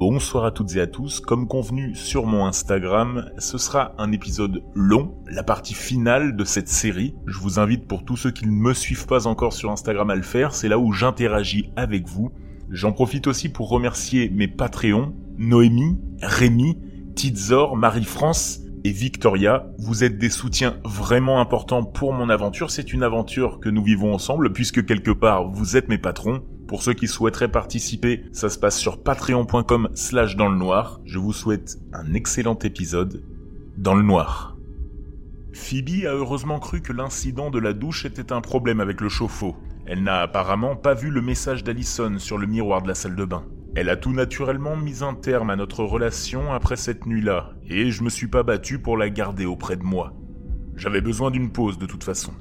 Bonsoir à toutes et à tous, comme convenu sur mon Instagram, ce sera un épisode long, la partie finale de cette série. Je vous invite pour tous ceux qui ne me suivent pas encore sur Instagram à le faire, c'est là où j'interagis avec vous. J'en profite aussi pour remercier mes Patreons, Noémie, Rémi, Tizor, Marie-France et Victoria. Vous êtes des soutiens vraiment importants pour mon aventure. C'est une aventure que nous vivons ensemble puisque quelque part vous êtes mes patrons. Pour ceux qui souhaiteraient participer, ça se passe sur patreon.com slash dans le noir. Je vous souhaite un excellent épisode dans le noir. Phoebe a heureusement cru que l'incident de la douche était un problème avec le chauffe-eau. Elle n'a apparemment pas vu le message d'Allison sur le miroir de la salle de bain. Elle a tout naturellement mis un terme à notre relation après cette nuit-là, et je me suis pas battu pour la garder auprès de moi. J'avais besoin d'une pause de toute façon.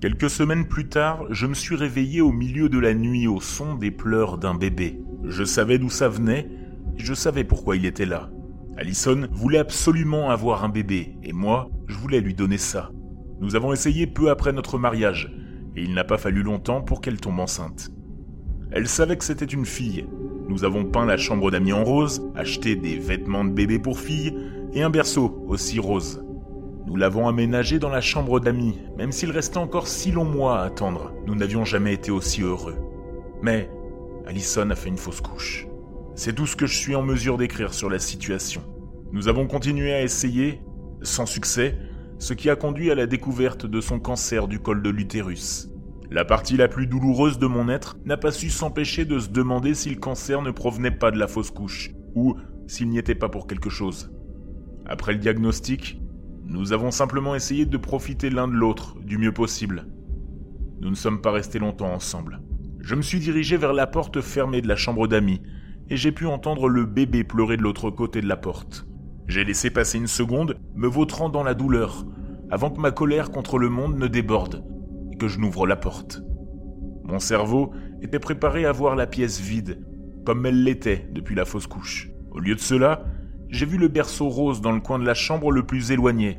Quelques semaines plus tard, je me suis réveillé au milieu de la nuit au son des pleurs d'un bébé. Je savais d'où ça venait, et je savais pourquoi il était là. Allison voulait absolument avoir un bébé, et moi, je voulais lui donner ça. Nous avons essayé peu après notre mariage, et il n'a pas fallu longtemps pour qu'elle tombe enceinte. Elle savait que c'était une fille. Nous avons peint la chambre d'amis en rose, acheté des vêtements de bébé pour fille, et un berceau aussi rose. Nous l'avons aménagé dans la chambre d'amis, même s'il restait encore six longs mois à attendre. Nous n'avions jamais été aussi heureux. Mais Allison a fait une fausse couche. C'est tout ce que je suis en mesure d'écrire sur la situation. Nous avons continué à essayer, sans succès, ce qui a conduit à la découverte de son cancer du col de l'utérus. La partie la plus douloureuse de mon être n'a pas su s'empêcher de se demander si le cancer ne provenait pas de la fausse couche, ou s'il n'y était pas pour quelque chose. Après le diagnostic, nous avons simplement essayé de profiter l'un de l'autre du mieux possible. Nous ne sommes pas restés longtemps ensemble. Je me suis dirigé vers la porte fermée de la chambre d'amis, et j'ai pu entendre le bébé pleurer de l'autre côté de la porte. J'ai laissé passer une seconde, me vautrant dans la douleur, avant que ma colère contre le monde ne déborde, et que je n'ouvre la porte. Mon cerveau était préparé à voir la pièce vide, comme elle l'était depuis la fausse couche. Au lieu de cela, j'ai vu le berceau rose dans le coin de la chambre le plus éloigné,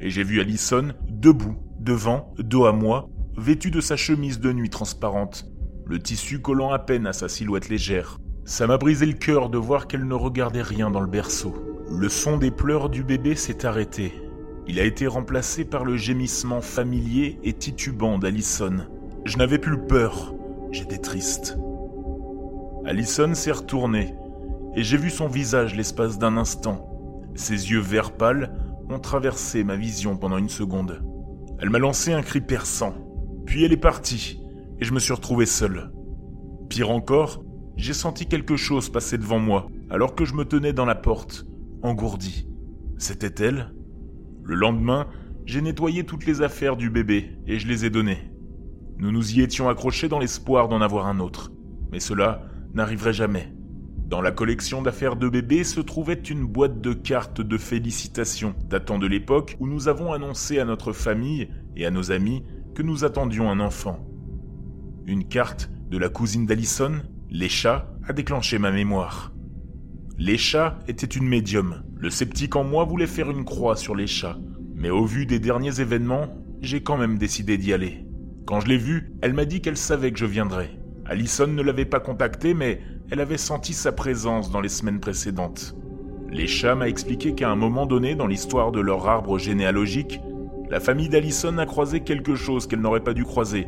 et j'ai vu Allison debout, devant, dos à moi, vêtue de sa chemise de nuit transparente, le tissu collant à peine à sa silhouette légère. Ça m'a brisé le cœur de voir qu'elle ne regardait rien dans le berceau. Le son des pleurs du bébé s'est arrêté. Il a été remplacé par le gémissement familier et titubant d'Allison. Je n'avais plus peur, j'étais triste. Allison s'est retournée, et j'ai vu son visage l'espace d'un instant. Ses yeux vert pâles ont traversé ma vision pendant une seconde. Elle m'a lancé un cri perçant, puis elle est partie, et je me suis retrouvé seul. Pire encore, j'ai senti quelque chose passer devant moi, alors que je me tenais dans la porte, engourdi. C'était elle Le lendemain, j'ai nettoyé toutes les affaires du bébé, et je les ai données. Nous nous y étions accrochés dans l'espoir d'en avoir un autre, mais cela n'arriverait jamais. Dans la collection d'affaires de bébé se trouvait une boîte de cartes de félicitations datant de l'époque où nous avons annoncé à notre famille et à nos amis que nous attendions un enfant. Une carte de la cousine d'Allison, Lécha, a déclenché ma mémoire. Lécha était une médium. Le sceptique en moi voulait faire une croix sur Lécha, mais au vu des derniers événements, j'ai quand même décidé d'y aller. Quand je l'ai vue, elle m'a dit qu'elle savait que je viendrais. Allison ne l'avait pas contactée, mais elle avait senti sa présence dans les semaines précédentes. Les chats m'a expliqué qu'à un moment donné dans l'histoire de leur arbre généalogique, la famille d'Allison a croisé quelque chose qu'elle n'aurait pas dû croiser,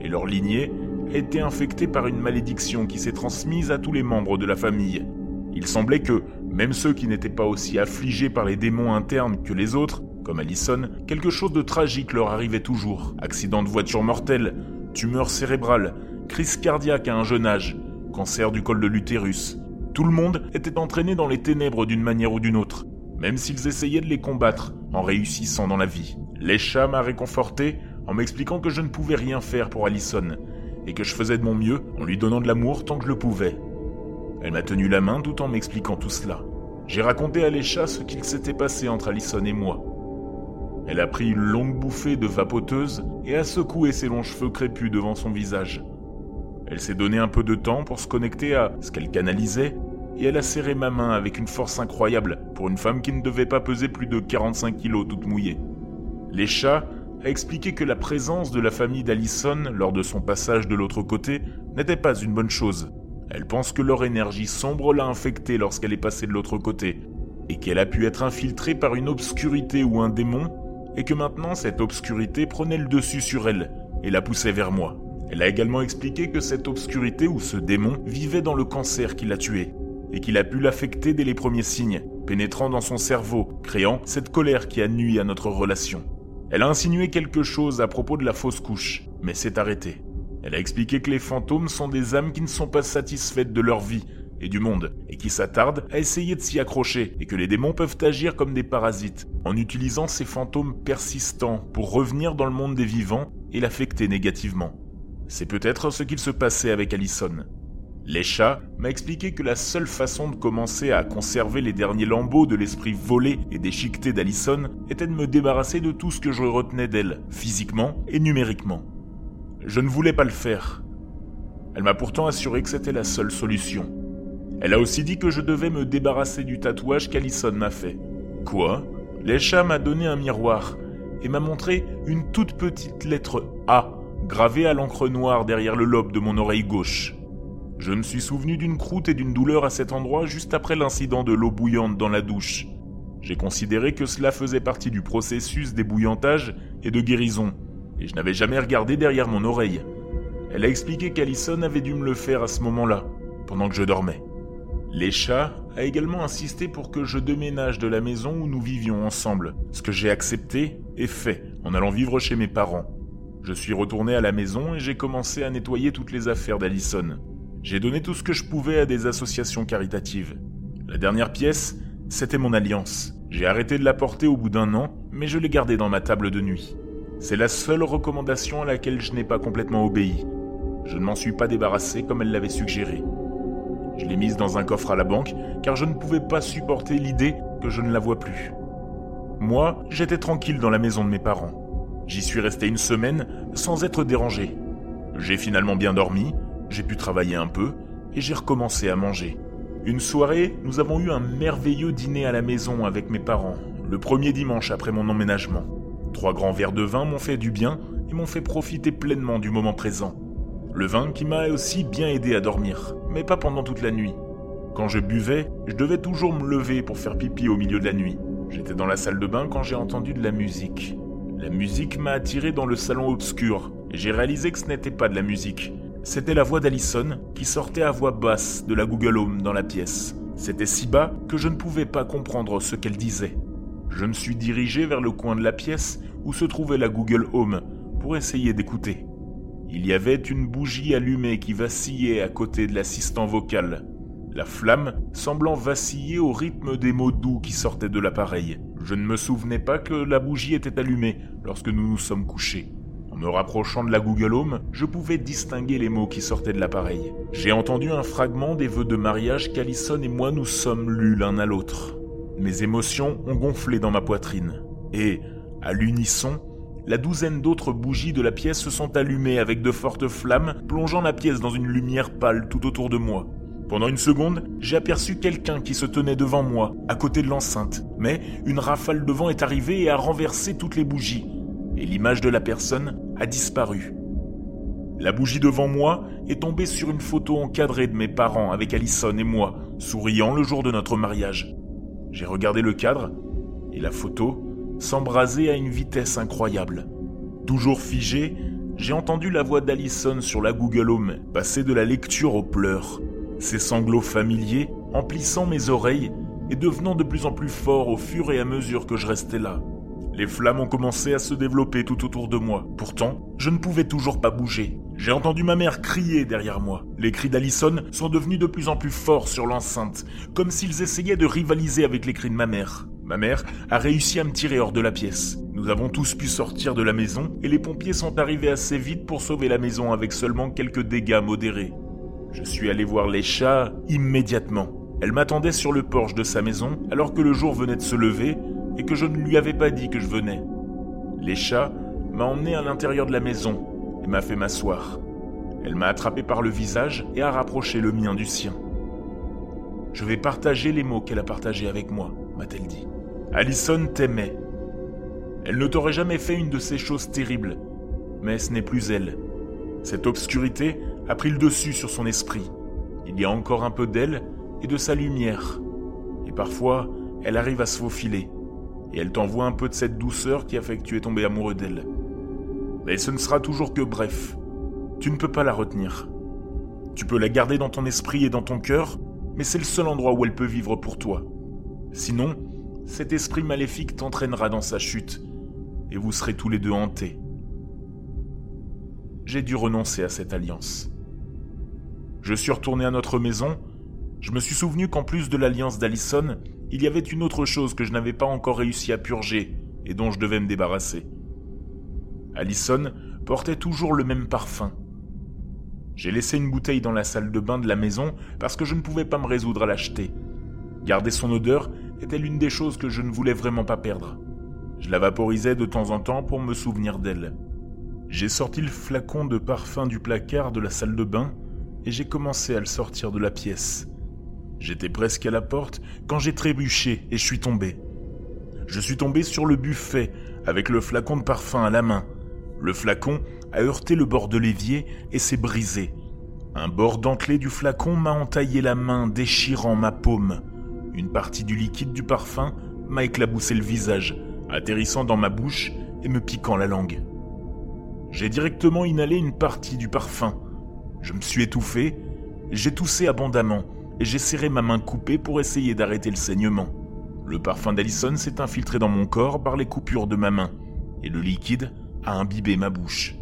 et leur lignée était infectée par une malédiction qui s'est transmise à tous les membres de la famille. Il semblait que, même ceux qui n'étaient pas aussi affligés par les démons internes que les autres, comme Allison, quelque chose de tragique leur arrivait toujours. Accident de voiture mortel, tumeur cérébrale, crise cardiaque à un jeune âge, cancer du col de l'utérus. Tout le monde était entraîné dans les ténèbres d'une manière ou d'une autre, même s'ils essayaient de les combattre en réussissant dans la vie. Lesha m'a réconforté en m'expliquant que je ne pouvais rien faire pour Allison, et que je faisais de mon mieux en lui donnant de l'amour tant que je le pouvais. Elle m'a tenu la main tout en m'expliquant tout cela. J'ai raconté à Lesha ce qu'il s'était passé entre Allison et moi. Elle a pris une longue bouffée de vapoteuse et a secoué ses longs cheveux crépus devant son visage. Elle s'est donné un peu de temps pour se connecter à ce qu'elle canalisait, et elle a serré ma main avec une force incroyable pour une femme qui ne devait pas peser plus de 45 kilos toute mouillée. Les chats a expliqué que la présence de la famille d'Allison lors de son passage de l'autre côté n'était pas une bonne chose. Elle pense que leur énergie sombre l'a infectée lorsqu'elle est passée de l'autre côté, et qu'elle a pu être infiltrée par une obscurité ou un démon, et que maintenant cette obscurité prenait le dessus sur elle et la poussait vers moi. Elle a également expliqué que cette obscurité ou ce démon vivait dans le cancer qui l'a tué, et qu'il a pu l'affecter dès les premiers signes, pénétrant dans son cerveau, créant cette colère qui a nui à notre relation. Elle a insinué quelque chose à propos de la fausse couche, mais s'est arrêtée. Elle a expliqué que les fantômes sont des âmes qui ne sont pas satisfaites de leur vie et du monde, et qui s'attardent à essayer de s'y accrocher, et que les démons peuvent agir comme des parasites, en utilisant ces fantômes persistants pour revenir dans le monde des vivants et l'affecter négativement. C'est peut-être ce qu'il se passait avec Allison. Les chats m'a expliqué que la seule façon de commencer à conserver les derniers lambeaux de l'esprit volé et déchiqueté d'Allison était de me débarrasser de tout ce que je retenais d'elle, physiquement et numériquement. Je ne voulais pas le faire. Elle m'a pourtant assuré que c'était la seule solution. Elle a aussi dit que je devais me débarrasser du tatouage qu'Allison m'a fait. Quoi? Lesha m'a donné un miroir et m'a montré une toute petite lettre A gravée à l'encre noire derrière le lobe de mon oreille gauche. Je me suis souvenu d'une croûte et d'une douleur à cet endroit juste après l'incident de l'eau bouillante dans la douche. J'ai considéré que cela faisait partie du processus d'ébouillantage et de guérison, et je n'avais jamais regardé derrière mon oreille. Elle a expliqué qu'Alison avait dû me le faire à ce moment-là, pendant que je dormais. Les chats a également insisté pour que je déménage de la maison où nous vivions ensemble, ce que j'ai accepté et fait en allant vivre chez mes parents. Je suis retourné à la maison et j'ai commencé à nettoyer toutes les affaires d'Alison. J'ai donné tout ce que je pouvais à des associations caritatives. La dernière pièce, c'était mon alliance. J'ai arrêté de la porter au bout d'un an, mais je l'ai gardée dans ma table de nuit. C'est la seule recommandation à laquelle je n'ai pas complètement obéi. Je ne m'en suis pas débarrassé comme elle l'avait suggéré. Je l'ai mise dans un coffre à la banque car je ne pouvais pas supporter l'idée que je ne la vois plus. Moi, j'étais tranquille dans la maison de mes parents. J'y suis resté une semaine sans être dérangé. J'ai finalement bien dormi, j'ai pu travailler un peu et j'ai recommencé à manger. Une soirée, nous avons eu un merveilleux dîner à la maison avec mes parents, le premier dimanche après mon emménagement. Trois grands verres de vin m'ont fait du bien et m'ont fait profiter pleinement du moment présent. Le vin qui m'a aussi bien aidé à dormir, mais pas pendant toute la nuit. Quand je buvais, je devais toujours me lever pour faire pipi au milieu de la nuit. J'étais dans la salle de bain quand j'ai entendu de la musique. La musique m'a attiré dans le salon obscur, et j'ai réalisé que ce n'était pas de la musique, c'était la voix d'Alison qui sortait à voix basse de la Google Home dans la pièce. C'était si bas que je ne pouvais pas comprendre ce qu'elle disait. Je me suis dirigé vers le coin de la pièce où se trouvait la Google Home pour essayer d'écouter. Il y avait une bougie allumée qui vacillait à côté de l'assistant vocal, la flamme semblant vaciller au rythme des mots doux qui sortaient de l'appareil. Je ne me souvenais pas que la bougie était allumée lorsque nous nous sommes couchés. En me rapprochant de la Google Home, je pouvais distinguer les mots qui sortaient de l'appareil. J'ai entendu un fragment des vœux de mariage qu'Alison et moi nous sommes lus l'un à l'autre. Mes émotions ont gonflé dans ma poitrine. Et, à l'unisson, la douzaine d'autres bougies de la pièce se sont allumées avec de fortes flammes, plongeant la pièce dans une lumière pâle tout autour de moi. Pendant une seconde, j'ai aperçu quelqu'un qui se tenait devant moi, à côté de l'enceinte, mais une rafale de vent est arrivée et a renversé toutes les bougies et l'image de la personne a disparu. La bougie devant moi est tombée sur une photo encadrée de mes parents avec Allison et moi, souriant le jour de notre mariage. J'ai regardé le cadre et la photo s'embrasait à une vitesse incroyable. Toujours figé, j'ai entendu la voix d'Allison sur la Google Home passer de la lecture aux pleurs, ses sanglots familiers emplissant mes oreilles et devenant de plus en plus forts au fur et à mesure que je restais là. Les flammes ont commencé à se développer tout autour de moi. Pourtant, je ne pouvais toujours pas bouger. J'ai entendu ma mère crier derrière moi. Les cris d'Alison sont devenus de plus en plus forts sur l'enceinte, comme s'ils essayaient de rivaliser avec les cris de ma mère. Ma mère a réussi à me tirer hors de la pièce. Nous avons tous pu sortir de la maison et les pompiers sont arrivés assez vite pour sauver la maison avec seulement quelques dégâts modérés. Je suis allé voir les chats immédiatement. Elle m'attendait sur le porche de sa maison alors que le jour venait de se lever et que je ne lui avais pas dit que je venais. Les chats m'a emmené à l'intérieur de la maison et m'a fait m'asseoir. Elle m'a attrapé par le visage et a rapproché le mien du sien. Je vais partager les mots qu'elle a partagés avec moi, m'a-t-elle dit. Allison t'aimait. Elle ne t'aurait jamais fait une de ces choses terribles, mais ce n'est plus elle. Cette obscurité a pris le dessus sur son esprit. Il y a encore un peu d'elle et de sa lumière. Et parfois, elle arrive à se faufiler. Et elle t'envoie un peu de cette douceur qui a fait que tu es tombé amoureux d'elle. Mais ce ne sera toujours que bref. Tu ne peux pas la retenir. Tu peux la garder dans ton esprit et dans ton cœur, mais c'est le seul endroit où elle peut vivre pour toi. Sinon, cet esprit maléfique t'entraînera dans sa chute, et vous serez tous les deux hantés. J'ai dû renoncer à cette alliance. Je suis retourné à notre maison, je me suis souvenu qu'en plus de l'alliance d'Allison, il y avait une autre chose que je n'avais pas encore réussi à purger et dont je devais me débarrasser. Allison portait toujours le même parfum. J'ai laissé une bouteille dans la salle de bain de la maison parce que je ne pouvais pas me résoudre à l'acheter. Garder son odeur était l'une des choses que je ne voulais vraiment pas perdre. Je la vaporisais de temps en temps pour me souvenir d'elle. J'ai sorti le flacon de parfum du placard de la salle de bain et j'ai commencé à le sortir de la pièce. J'étais presque à la porte quand j'ai trébuché et je suis tombé. Je suis tombé sur le buffet avec le flacon de parfum à la main. Le flacon a heurté le bord de l'évier et s'est brisé. Un bord dentelé du flacon m'a entaillé la main, déchirant ma paume. Une partie du liquide du parfum m'a éclaboussé le visage, atterrissant dans ma bouche et me piquant la langue. J'ai directement inhalé une partie du parfum. Je me suis étouffé, j'ai toussé abondamment et j'ai serré ma main coupée pour essayer d'arrêter le saignement. Le parfum d'Allison s'est infiltré dans mon corps par les coupures de ma main et le liquide a imbibé ma bouche.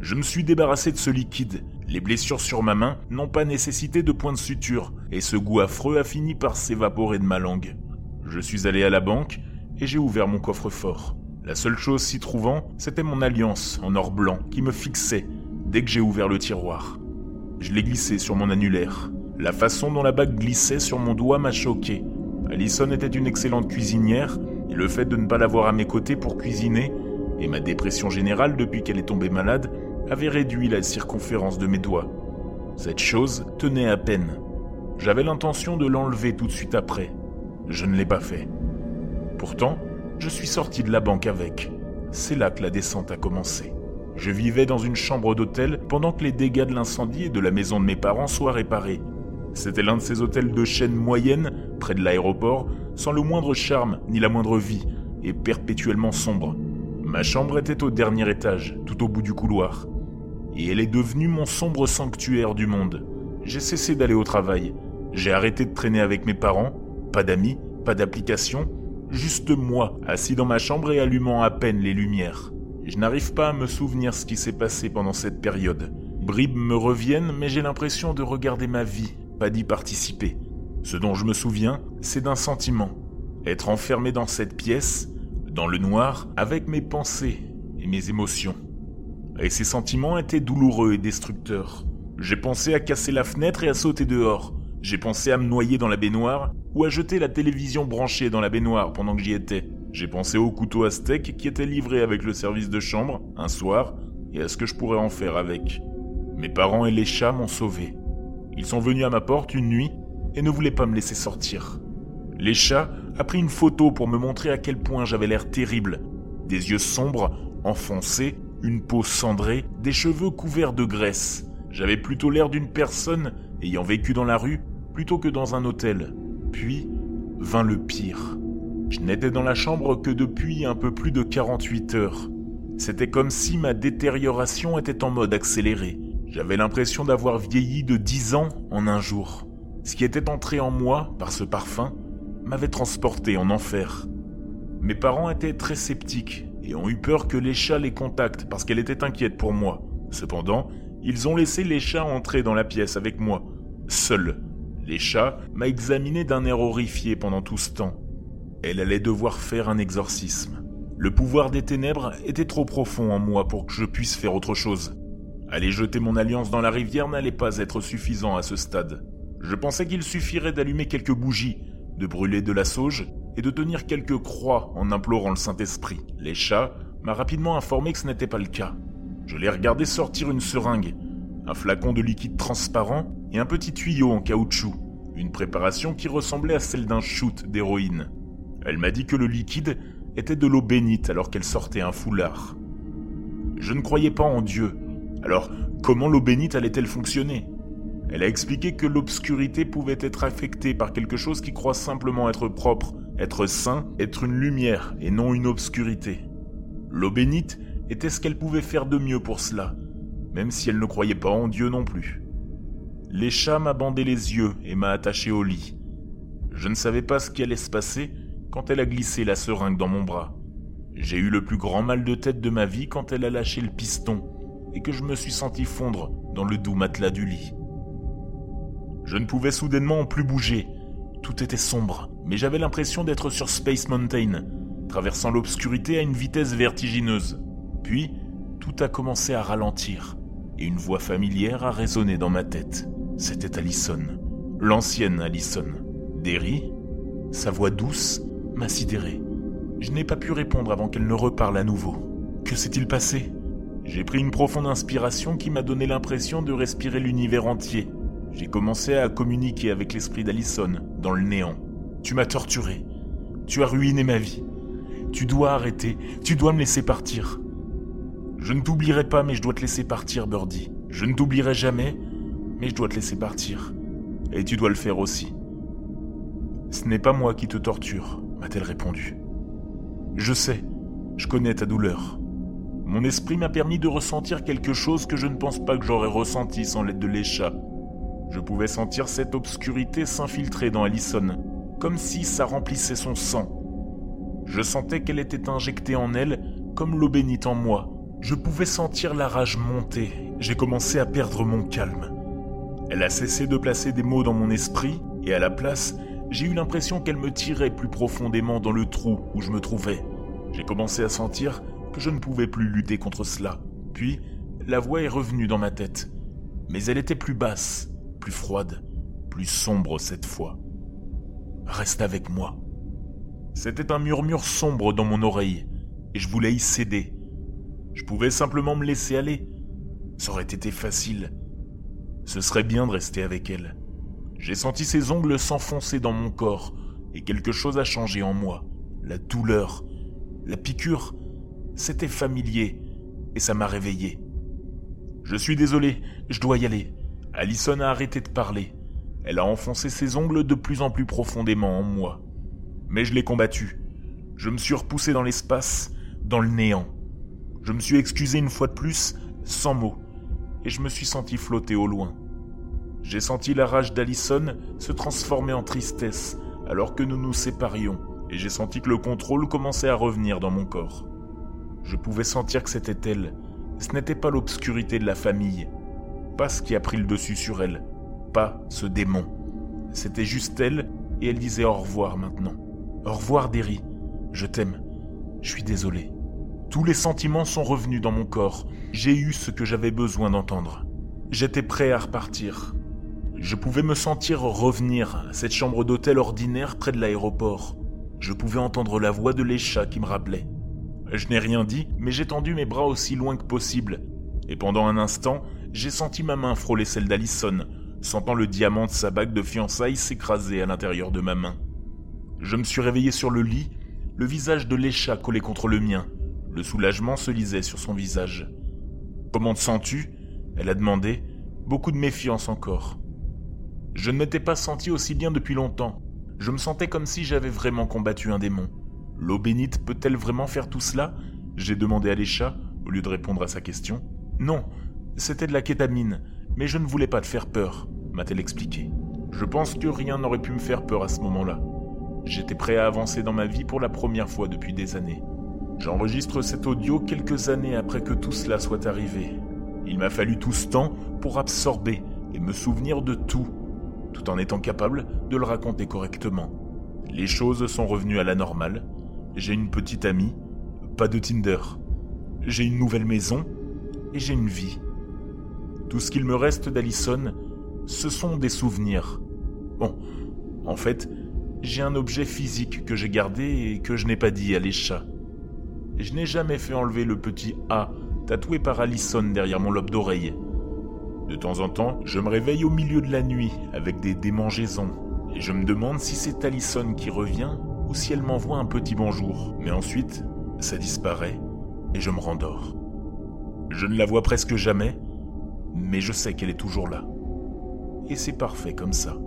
Je me suis débarrassé de ce liquide. Les blessures sur ma main n'ont pas nécessité de points de suture, et ce goût affreux a fini par s'évaporer de ma langue. Je suis allé à la banque et j'ai ouvert mon coffre-fort. La seule chose s'y trouvant, c'était mon alliance en or blanc qui me fixait dès que j'ai ouvert le tiroir. Je l'ai glissé sur mon annulaire. La façon dont la bague glissait sur mon doigt m'a choqué. Alison était une excellente cuisinière, et le fait de ne pas l'avoir à mes côtés pour cuisiner, et ma dépression générale depuis qu'elle est tombée malade, avait réduit la circonférence de mes doigts. Cette chose tenait à peine. J'avais l'intention de l'enlever tout de suite après. Je ne l'ai pas fait. Pourtant, je suis sorti de la banque avec. C'est là que la descente a commencé. Je vivais dans une chambre d'hôtel pendant que les dégâts de l'incendie et de la maison de mes parents soient réparés. C'était l'un de ces hôtels de chaîne moyenne, près de l'aéroport, sans le moindre charme ni la moindre vie, et perpétuellement sombre. Ma chambre était au dernier étage, tout au bout du couloir et elle est devenue mon sombre sanctuaire du monde. J'ai cessé d'aller au travail, j'ai arrêté de traîner avec mes parents, pas d'amis, pas d'application, juste moi, assis dans ma chambre et allumant à peine les lumières. Je n'arrive pas à me souvenir ce qui s'est passé pendant cette période. Bribes me reviennent, mais j'ai l'impression de regarder ma vie, pas d'y participer. Ce dont je me souviens, c'est d'un sentiment. Être enfermé dans cette pièce, dans le noir, avec mes pensées et mes émotions et ces sentiments étaient douloureux et destructeurs. J'ai pensé à casser la fenêtre et à sauter dehors. J'ai pensé à me noyer dans la baignoire ou à jeter la télévision branchée dans la baignoire pendant que j'y étais. J'ai pensé au couteau steak qui était livré avec le service de chambre un soir et à ce que je pourrais en faire avec. Mes parents et les chats m'ont sauvé. Ils sont venus à ma porte une nuit et ne voulaient pas me laisser sortir. Les chats a pris une photo pour me montrer à quel point j'avais l'air terrible. Des yeux sombres, enfoncés une peau cendrée, des cheveux couverts de graisse. J'avais plutôt l'air d'une personne ayant vécu dans la rue plutôt que dans un hôtel. Puis vint le pire. Je n'étais dans la chambre que depuis un peu plus de 48 heures. C'était comme si ma détérioration était en mode accéléré. J'avais l'impression d'avoir vieilli de 10 ans en un jour. Ce qui était entré en moi par ce parfum m'avait transporté en enfer. Mes parents étaient très sceptiques et ont eu peur que les chats les contactent parce qu'elle était inquiète pour moi. Cependant, ils ont laissé les chats entrer dans la pièce avec moi, seul. Les chats m'a examiné d'un air horrifié pendant tout ce temps. Elle allait devoir faire un exorcisme. Le pouvoir des ténèbres était trop profond en moi pour que je puisse faire autre chose. Aller jeter mon alliance dans la rivière n'allait pas être suffisant à ce stade. Je pensais qu'il suffirait d'allumer quelques bougies, de brûler de la sauge et de tenir quelques croix en implorant le Saint-Esprit. Les chats m'a rapidement informé que ce n'était pas le cas. Je l'ai regardé sortir une seringue, un flacon de liquide transparent et un petit tuyau en caoutchouc, une préparation qui ressemblait à celle d'un shoot d'héroïne. Elle m'a dit que le liquide était de l'eau bénite alors qu'elle sortait un foulard. Je ne croyais pas en Dieu. Alors, comment l'eau bénite allait-elle fonctionner? Elle a expliqué que l'obscurité pouvait être affectée par quelque chose qui croit simplement être propre, être saint, être une lumière et non une obscurité. L'eau bénite était ce qu'elle pouvait faire de mieux pour cela, même si elle ne croyait pas en Dieu non plus. L'écha m'a bandé les yeux et m'a attaché au lit. Je ne savais pas ce qui allait se passer quand elle a glissé la seringue dans mon bras. J'ai eu le plus grand mal de tête de ma vie quand elle a lâché le piston et que je me suis senti fondre dans le doux matelas du lit. Je ne pouvais soudainement plus bouger. Tout était sombre, mais j'avais l'impression d'être sur Space Mountain, traversant l'obscurité à une vitesse vertigineuse. Puis, tout a commencé à ralentir, et une voix familière a résonné dans ma tête. C'était Allison, l'ancienne Allison. Derry, sa voix douce, m'a sidéré. Je n'ai pas pu répondre avant qu'elle ne reparle à nouveau. Que s'est-il passé? J'ai pris une profonde inspiration qui m'a donné l'impression de respirer l'univers entier. J'ai commencé à communiquer avec l'esprit d'Allison dans le néant. Tu m'as torturé. Tu as ruiné ma vie. Tu dois arrêter. Tu dois me laisser partir. Je ne t'oublierai pas, mais je dois te laisser partir, Birdie. Je ne t'oublierai jamais, mais je dois te laisser partir. Et tu dois le faire aussi. Ce n'est pas moi qui te torture, m'a-t-elle répondu. Je sais, je connais ta douleur. Mon esprit m'a permis de ressentir quelque chose que je ne pense pas que j'aurais ressenti sans l'aide de l'écha. Je pouvais sentir cette obscurité s'infiltrer dans Allison, comme si ça remplissait son sang. Je sentais qu'elle était injectée en elle comme l'eau bénite en moi. Je pouvais sentir la rage monter. J'ai commencé à perdre mon calme. Elle a cessé de placer des mots dans mon esprit, et à la place, j'ai eu l'impression qu'elle me tirait plus profondément dans le trou où je me trouvais. J'ai commencé à sentir que je ne pouvais plus lutter contre cela. Puis, la voix est revenue dans ma tête. Mais elle était plus basse, plus froide, plus sombre cette fois. Reste avec moi. C'était un murmure sombre dans mon oreille, et je voulais y céder. Je pouvais simplement me laisser aller. Ça aurait été facile. Ce serait bien de rester avec elle. J'ai senti ses ongles s'enfoncer dans mon corps, et quelque chose a changé en moi. La douleur, la piqûre, c'était familier, et ça m'a réveillé. Je suis désolé, je dois y aller. Allison a arrêté de parler. Elle a enfoncé ses ongles de plus en plus profondément en moi. Mais je l'ai combattu. Je me suis repoussé dans l'espace, dans le néant. Je me suis excusé une fois de plus, sans mots, et je me suis senti flotter au loin. J'ai senti la rage d'Allison se transformer en tristesse alors que nous nous séparions, et j'ai senti que le contrôle commençait à revenir dans mon corps. Je pouvais sentir que c'était elle. Ce n'était pas l'obscurité de la famille, pas ce qui a pris le dessus sur elle, pas ce démon. C'était juste elle, et elle disait au revoir maintenant. Au revoir, Derry. Je t'aime. Je suis désolé. Tous les sentiments sont revenus dans mon corps. J'ai eu ce que j'avais besoin d'entendre. J'étais prêt à repartir. Je pouvais me sentir revenir à cette chambre d'hôtel ordinaire près de l'aéroport. Je pouvais entendre la voix de l'écha qui me rappelait. Je n'ai rien dit, mais j'ai tendu mes bras aussi loin que possible. Et pendant un instant, j'ai senti ma main frôler celle d'Allison, sentant le diamant de sa bague de fiançailles s'écraser à l'intérieur de ma main. Je me suis réveillé sur le lit, le visage de l'écha collé contre le mien. Le soulagement se lisait sur son visage. Comment te sens-tu? Elle a demandé, beaucoup de méfiance encore. Je ne m'étais pas senti aussi bien depuis longtemps. Je me sentais comme si j'avais vraiment combattu un démon. L'eau bénite peut-elle vraiment faire tout cela? J'ai demandé à l'écha, au lieu de répondre à sa question. Non, c'était de la kétamine, mais je ne voulais pas te faire peur, m'a-t-elle expliqué. Je pense que rien n'aurait pu me faire peur à ce moment-là. J'étais prêt à avancer dans ma vie pour la première fois depuis des années. J'enregistre cet audio quelques années après que tout cela soit arrivé. Il m'a fallu tout ce temps pour absorber et me souvenir de tout tout en étant capable de le raconter correctement. Les choses sont revenues à la normale. J'ai une petite amie, pas de Tinder. J'ai une nouvelle maison et j'ai une vie. Tout ce qu'il me reste d'Alison, ce sont des souvenirs. Bon, en fait, j'ai un objet physique que j'ai gardé et que je n'ai pas dit à l'échat. Je n'ai jamais fait enlever le petit A tatoué par Allison derrière mon lobe d'oreille. De temps en temps, je me réveille au milieu de la nuit avec des démangeaisons et je me demande si c'est Allison qui revient ou si elle m'envoie un petit bonjour. Mais ensuite, ça disparaît et je me rendors. Je ne la vois presque jamais, mais je sais qu'elle est toujours là. et c'est parfait comme ça.